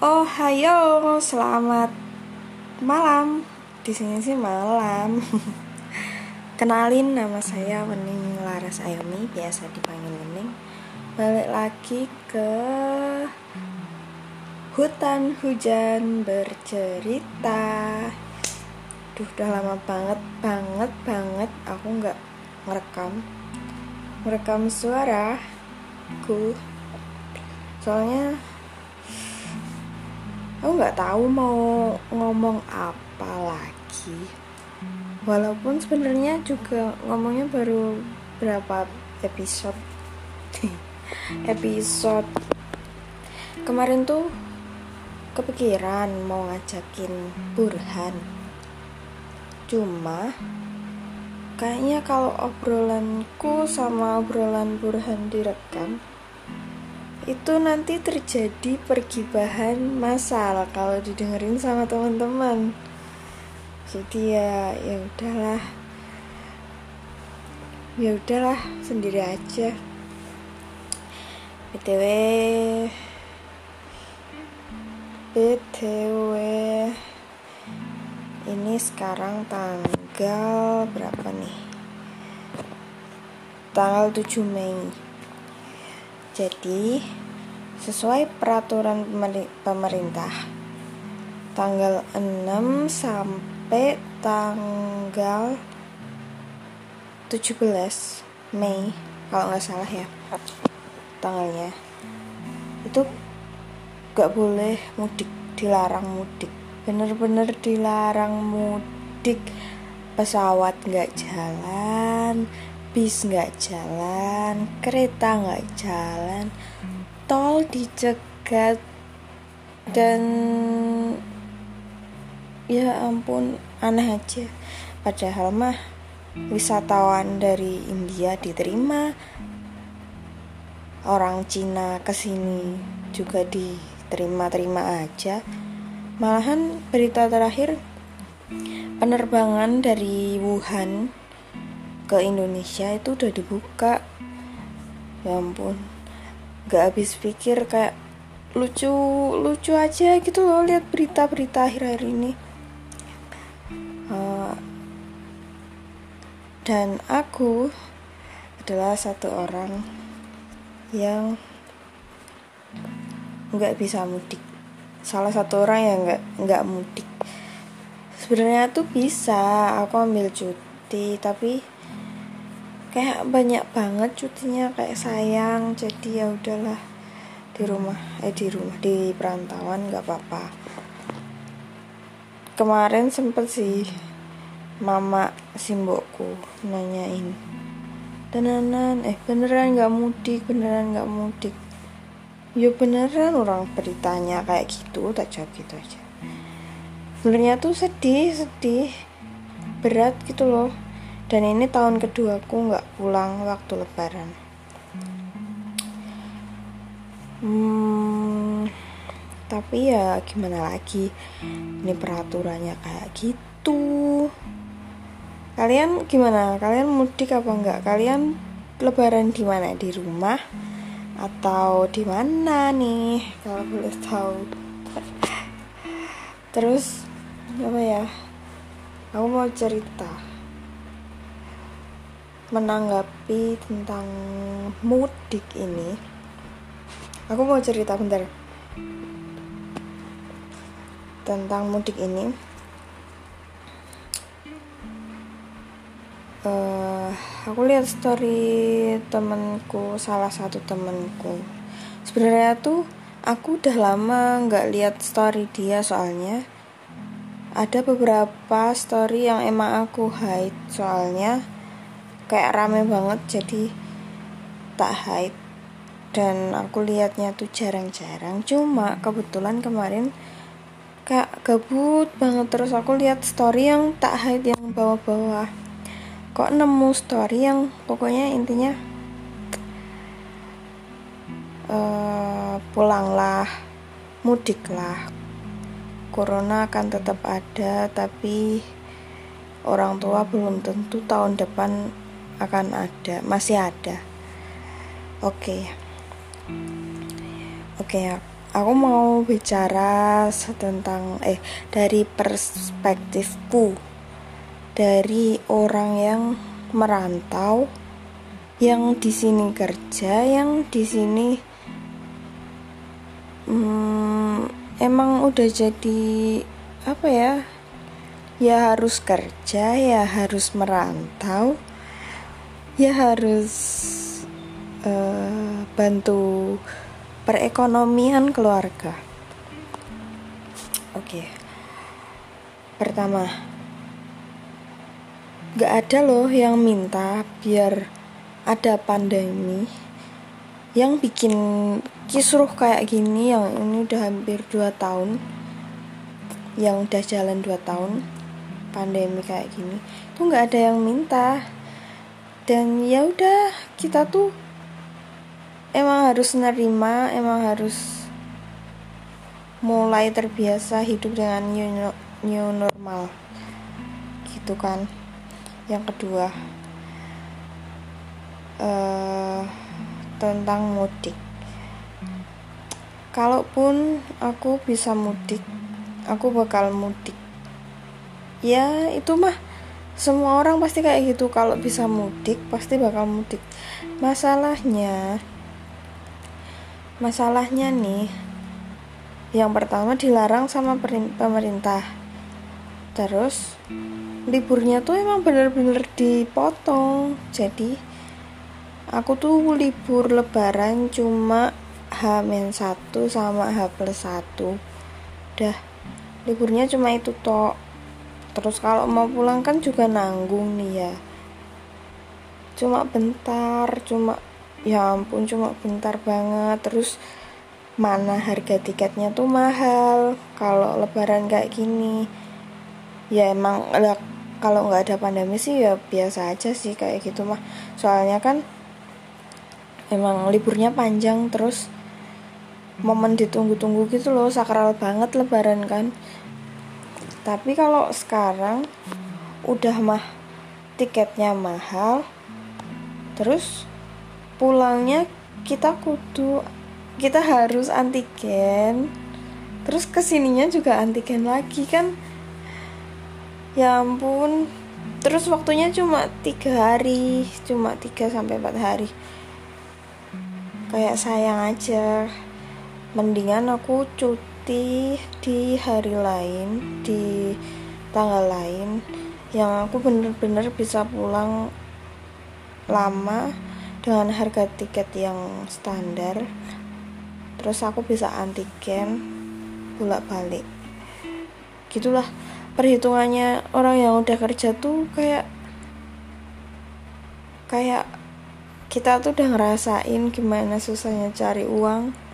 Oh, hayo, selamat malam. Di sini sih malam. Kenalin nama saya Wening Laras Ayomi, biasa dipanggil Wening. Balik lagi ke hutan hujan bercerita. Duh, udah lama banget, banget, banget aku nggak ngerekam, ngerekam suara ku. Soalnya aku nggak tahu mau ngomong apa lagi. Walaupun sebenarnya juga ngomongnya baru berapa episode? Episode kemarin tuh kepikiran mau ngajakin Burhan. Cuma kayaknya kalau obrolanku sama obrolan Burhan direkam itu nanti terjadi pergibahan masal kalau didengerin sama teman-teman. Jadi ya ya udahlah. Ya udahlah sendiri aja. Btw btw ini sekarang tanggal berapa nih? Tanggal 7 Mei jadi, sesuai peraturan pemerintah, tanggal 6 sampai tanggal 17 Mei, kalau nggak salah ya, tanggalnya, itu nggak boleh mudik, dilarang mudik, bener-bener dilarang mudik, pesawat nggak jalan, bis nggak jalan, kereta nggak jalan, tol dicegat dan ya ampun aneh aja. Padahal mah wisatawan dari India diterima, orang Cina ke sini juga diterima-terima aja. Malahan berita terakhir penerbangan dari Wuhan ke Indonesia itu udah dibuka. Ya ampun. Gak habis pikir kayak lucu lucu aja gitu loh lihat berita-berita akhir-akhir ini. Uh, dan aku adalah satu orang yang nggak bisa mudik. Salah satu orang yang nggak nggak mudik. Sebenarnya tuh bisa aku ambil cuti tapi kayak banyak banget cutinya kayak sayang. Jadi ya udahlah di rumah eh di rumah di perantauan nggak apa-apa. Kemarin sempet sih mama simbokku nanyain tenanan eh beneran nggak mudik beneran nggak mudik? Ya beneran orang beritanya kayak gitu tak jawab gitu aja. Sebenarnya tuh sedih sedih berat gitu loh dan ini tahun kedua aku nggak pulang waktu lebaran. Hmm, tapi ya gimana lagi? Ini peraturannya kayak gitu. Kalian gimana? Kalian mudik apa enggak kalian lebaran di mana? Di rumah atau di mana nih? Kalau boleh tahu. Terus apa ya? Aku mau cerita menanggapi tentang mudik ini aku mau cerita bentar. Tentang mudik ini uh, aku lihat story temenku salah satu temenku sebenarnya tuh aku udah lama nggak lihat story dia soalnya ada beberapa story yang emang aku hide soalnya kayak rame banget jadi tak hide. Dan aku liatnya tuh jarang-jarang cuma kebetulan kemarin kayak gabut banget. Terus aku lihat story yang tak hide yang bawah-bawah. Kok nemu story yang pokoknya intinya uh, pulanglah mudiklah. Corona akan tetap ada tapi orang tua belum tentu tahun depan akan ada, masih ada. Oke. Okay. Oke okay, aku mau bicara tentang eh dari perspektifku dari orang yang merantau yang di sini kerja yang di sini hmm, emang udah jadi apa ya ya harus kerja ya harus merantau ya harus uh, bantu perekonomian keluarga. Oke. Pertama, gak ada loh yang minta biar ada pandemi yang bikin kisruh kayak gini yang ini udah hampir 2 tahun yang udah jalan 2 tahun pandemi kayak gini tuh nggak ada yang minta dan ya udah kita tuh emang harus nerima emang harus mulai terbiasa hidup dengan new, new normal. Gitu kan. Yang kedua uh, tentang mudik. Kalaupun aku bisa mudik aku bakal mudik. Ya itu mah semua orang pasti kayak gitu kalau bisa mudik pasti bakal mudik masalahnya Masalahnya nih, yang pertama dilarang sama pemerintah. Terus liburnya tuh emang bener-bener dipotong. Jadi aku tuh libur lebaran cuma H-1 sama H plus 1 Udah liburnya cuma itu tok Terus kalau mau pulang kan juga nanggung nih ya. Cuma bentar, cuma ya ampun cuma bentar banget. Terus mana harga tiketnya tuh mahal. Kalau lebaran kayak gini ya emang kalau nggak ada pandemi sih ya biasa aja sih kayak gitu mah. Soalnya kan emang liburnya panjang terus momen ditunggu-tunggu gitu loh sakral banget lebaran kan tapi kalau sekarang udah mah tiketnya mahal terus pulangnya kita kudu kita harus antigen terus ke sininya juga antigen lagi kan? Ya ampun terus waktunya cuma tiga hari cuma tiga sampai empat hari. Kayak sayang aja mendingan aku cuti di hari lain di tanggal lain yang aku bener-bener bisa pulang lama dengan harga tiket yang standar. Terus aku bisa antigen bolak balik gitulah perhitungannya. Orang yang udah kerja tuh kayak kayak kita tuh udah ngerasain gimana susahnya cari uang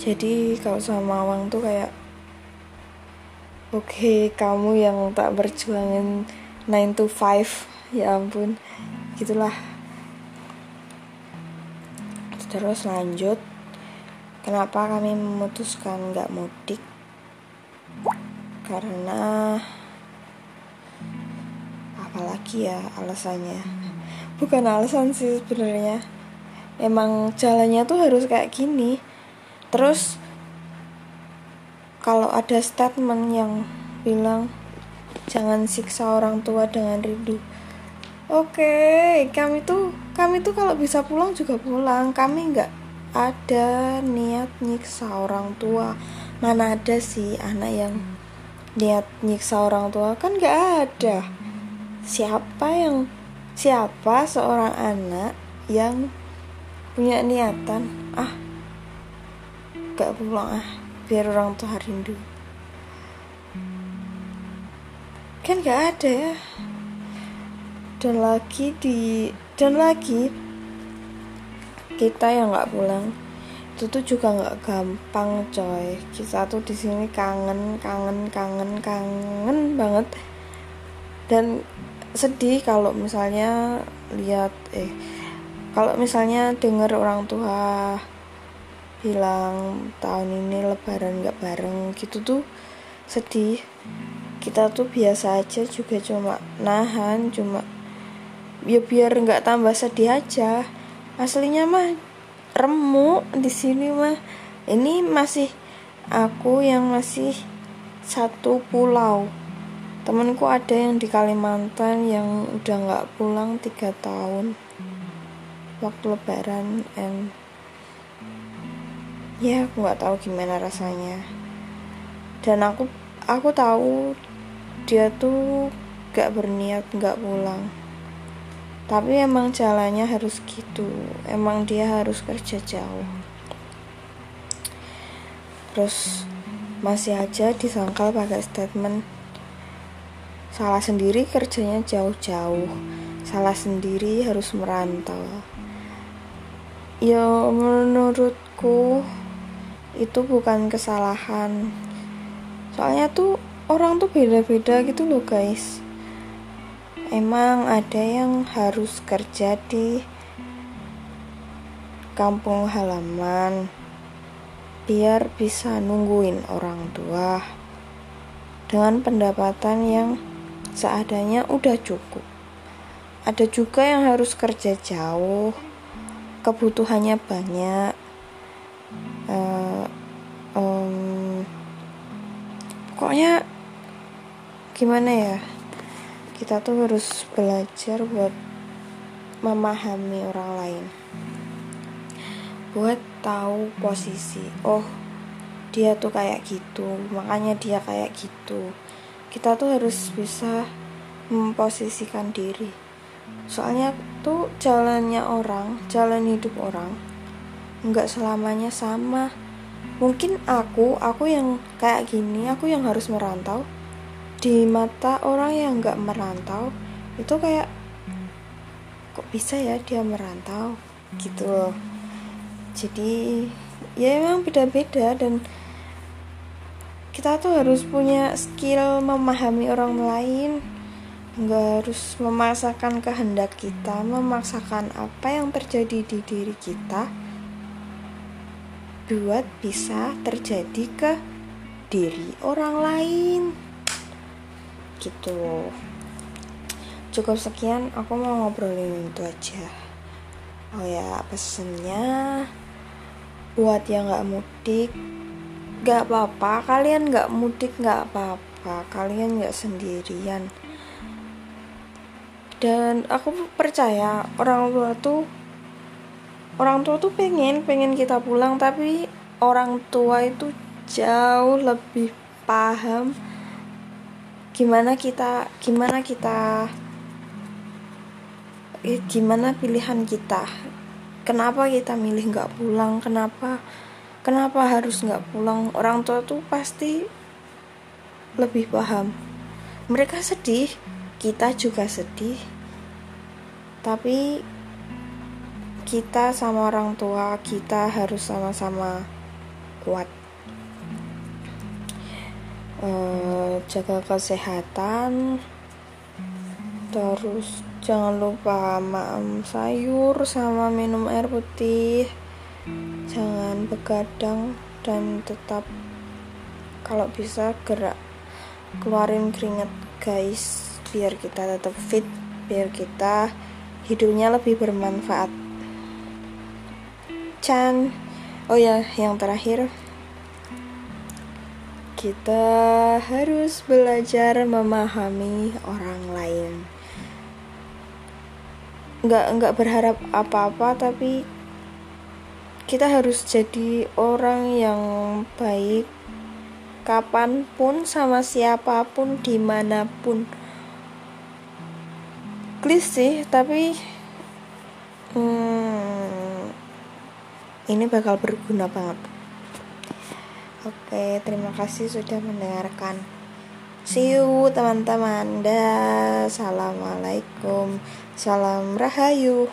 jadi kalau sama uang tuh kayak oke okay, kamu yang tak berjuangin 9 to 5 ya ampun gitulah. Terus lanjut kenapa kami memutuskan nggak mudik? Karena apalagi ya alasannya? Bukan alasan sih sebenarnya. Emang jalannya tuh harus kayak gini terus kalau ada statement yang bilang jangan siksa orang tua dengan rindu Oke, kami tuh kami tuh kalau bisa pulang juga pulang. Kami nggak ada niat nyiksa orang tua. Mana ada sih anak yang niat nyiksa orang tua kan nggak ada. Siapa yang siapa seorang anak yang punya niatan ah gak pulang ah biar orang tua rindu. Kan gak ada ya. Dan lagi di dan lagi kita yang nggak pulang itu tuh juga nggak gampang coy. Kita tuh di sini kangen kangen kangen kangen banget. Dan sedih kalau misalnya lihat eh kalau misalnya dengar orang tua bilang tahun ini lebaran nggak bareng gitu tuh sedih. Kita tuh biasa aja juga cuma nahan cuma ya biar nggak tambah sedih aja. Aslinya mah remuk di sini mah. Ini masih aku yang masih satu pulau. Temanku ada yang di Kalimantan yang udah nggak pulang tiga tahun. Waktu lebaran and ya aku nggak tahu gimana rasanya. Dan aku aku tahu dia tuh gak berniat gak pulang. Tapi emang jalannya harus gitu. Emang dia harus kerja jauh. Terus masih aja disangkal pakai statement salah sendiri kerjanya jauh-jauh. Salah sendiri harus merantau. Ya menurutku itu bukan kesalahan soalnya tuh orang tuh beda-beda gitu loh guys emang ada yang harus kerja di kampung halaman biar bisa nungguin orang tua dengan pendapatan yang seadanya udah cukup. Ada juga yang harus kerja jauh, kebutuhannya banyak. Uh, pokoknya gimana ya? Kita tuh harus belajar buat memahami orang lain. Buat tahu posisi. Oh, dia tuh kayak gitu, makanya dia kayak gitu kita tuh harus bisa memposisikan diri soalnya tuh jalannya orang jalan hidup orang nggak selamanya sama mungkin aku aku yang kayak gini aku yang harus merantau. Di mata orang yang nggak merantau itu kayak kok bisa ya dia merantau? Gitu jadi ya emang beda-beda dan kita tuh harus punya skill memahami orang lain. Nggak harus memaksakan kehendak kita memaksakan apa yang terjadi di diri kita buat bisa terjadi ke diri orang lain. Gitu. Cukup sekian aku mau ngobrolin itu aja. Oh ya pesennya buat yang nggak mudik gak apa-apa. Kalian gak mudik gak apa-apa. Kalian gak sendirian. Dan aku percaya orang tua tuh orang tua tuh pengen pengen kita pulang tapi orang tua itu jauh lebih paham gimana kita gimana kita eh, gimana pilihan kita. Kenapa kita milih nggak pulang? Kenapa kenapa harus nggak pulang? Orang tua tuh pasti lebih paham. Mereka sedih kita juga sedih. Tapi kita sama orang tua kita harus sama-sama kuat. Uh, jaga kesehatan terus jangan lupa makan sayur sama minum air putih. Jangan begadang dan tetap kalau bisa gerak. Keluarin keringat guys biar kita tetap fit biar kita hidupnya lebih bermanfaat Chan oh ya yang terakhir. Kita harus belajar memahami orang lain. Nggak nggak berharap apa-apa tapi kita harus jadi orang yang baik kapan pun sama siapa pun di mana pun. Klis sih tapi hmm, ini bakal berguna banget. Oke terima kasih sudah mendengarkan. See you teman-teman. Dah. Assalamualaikum. Salam rahayu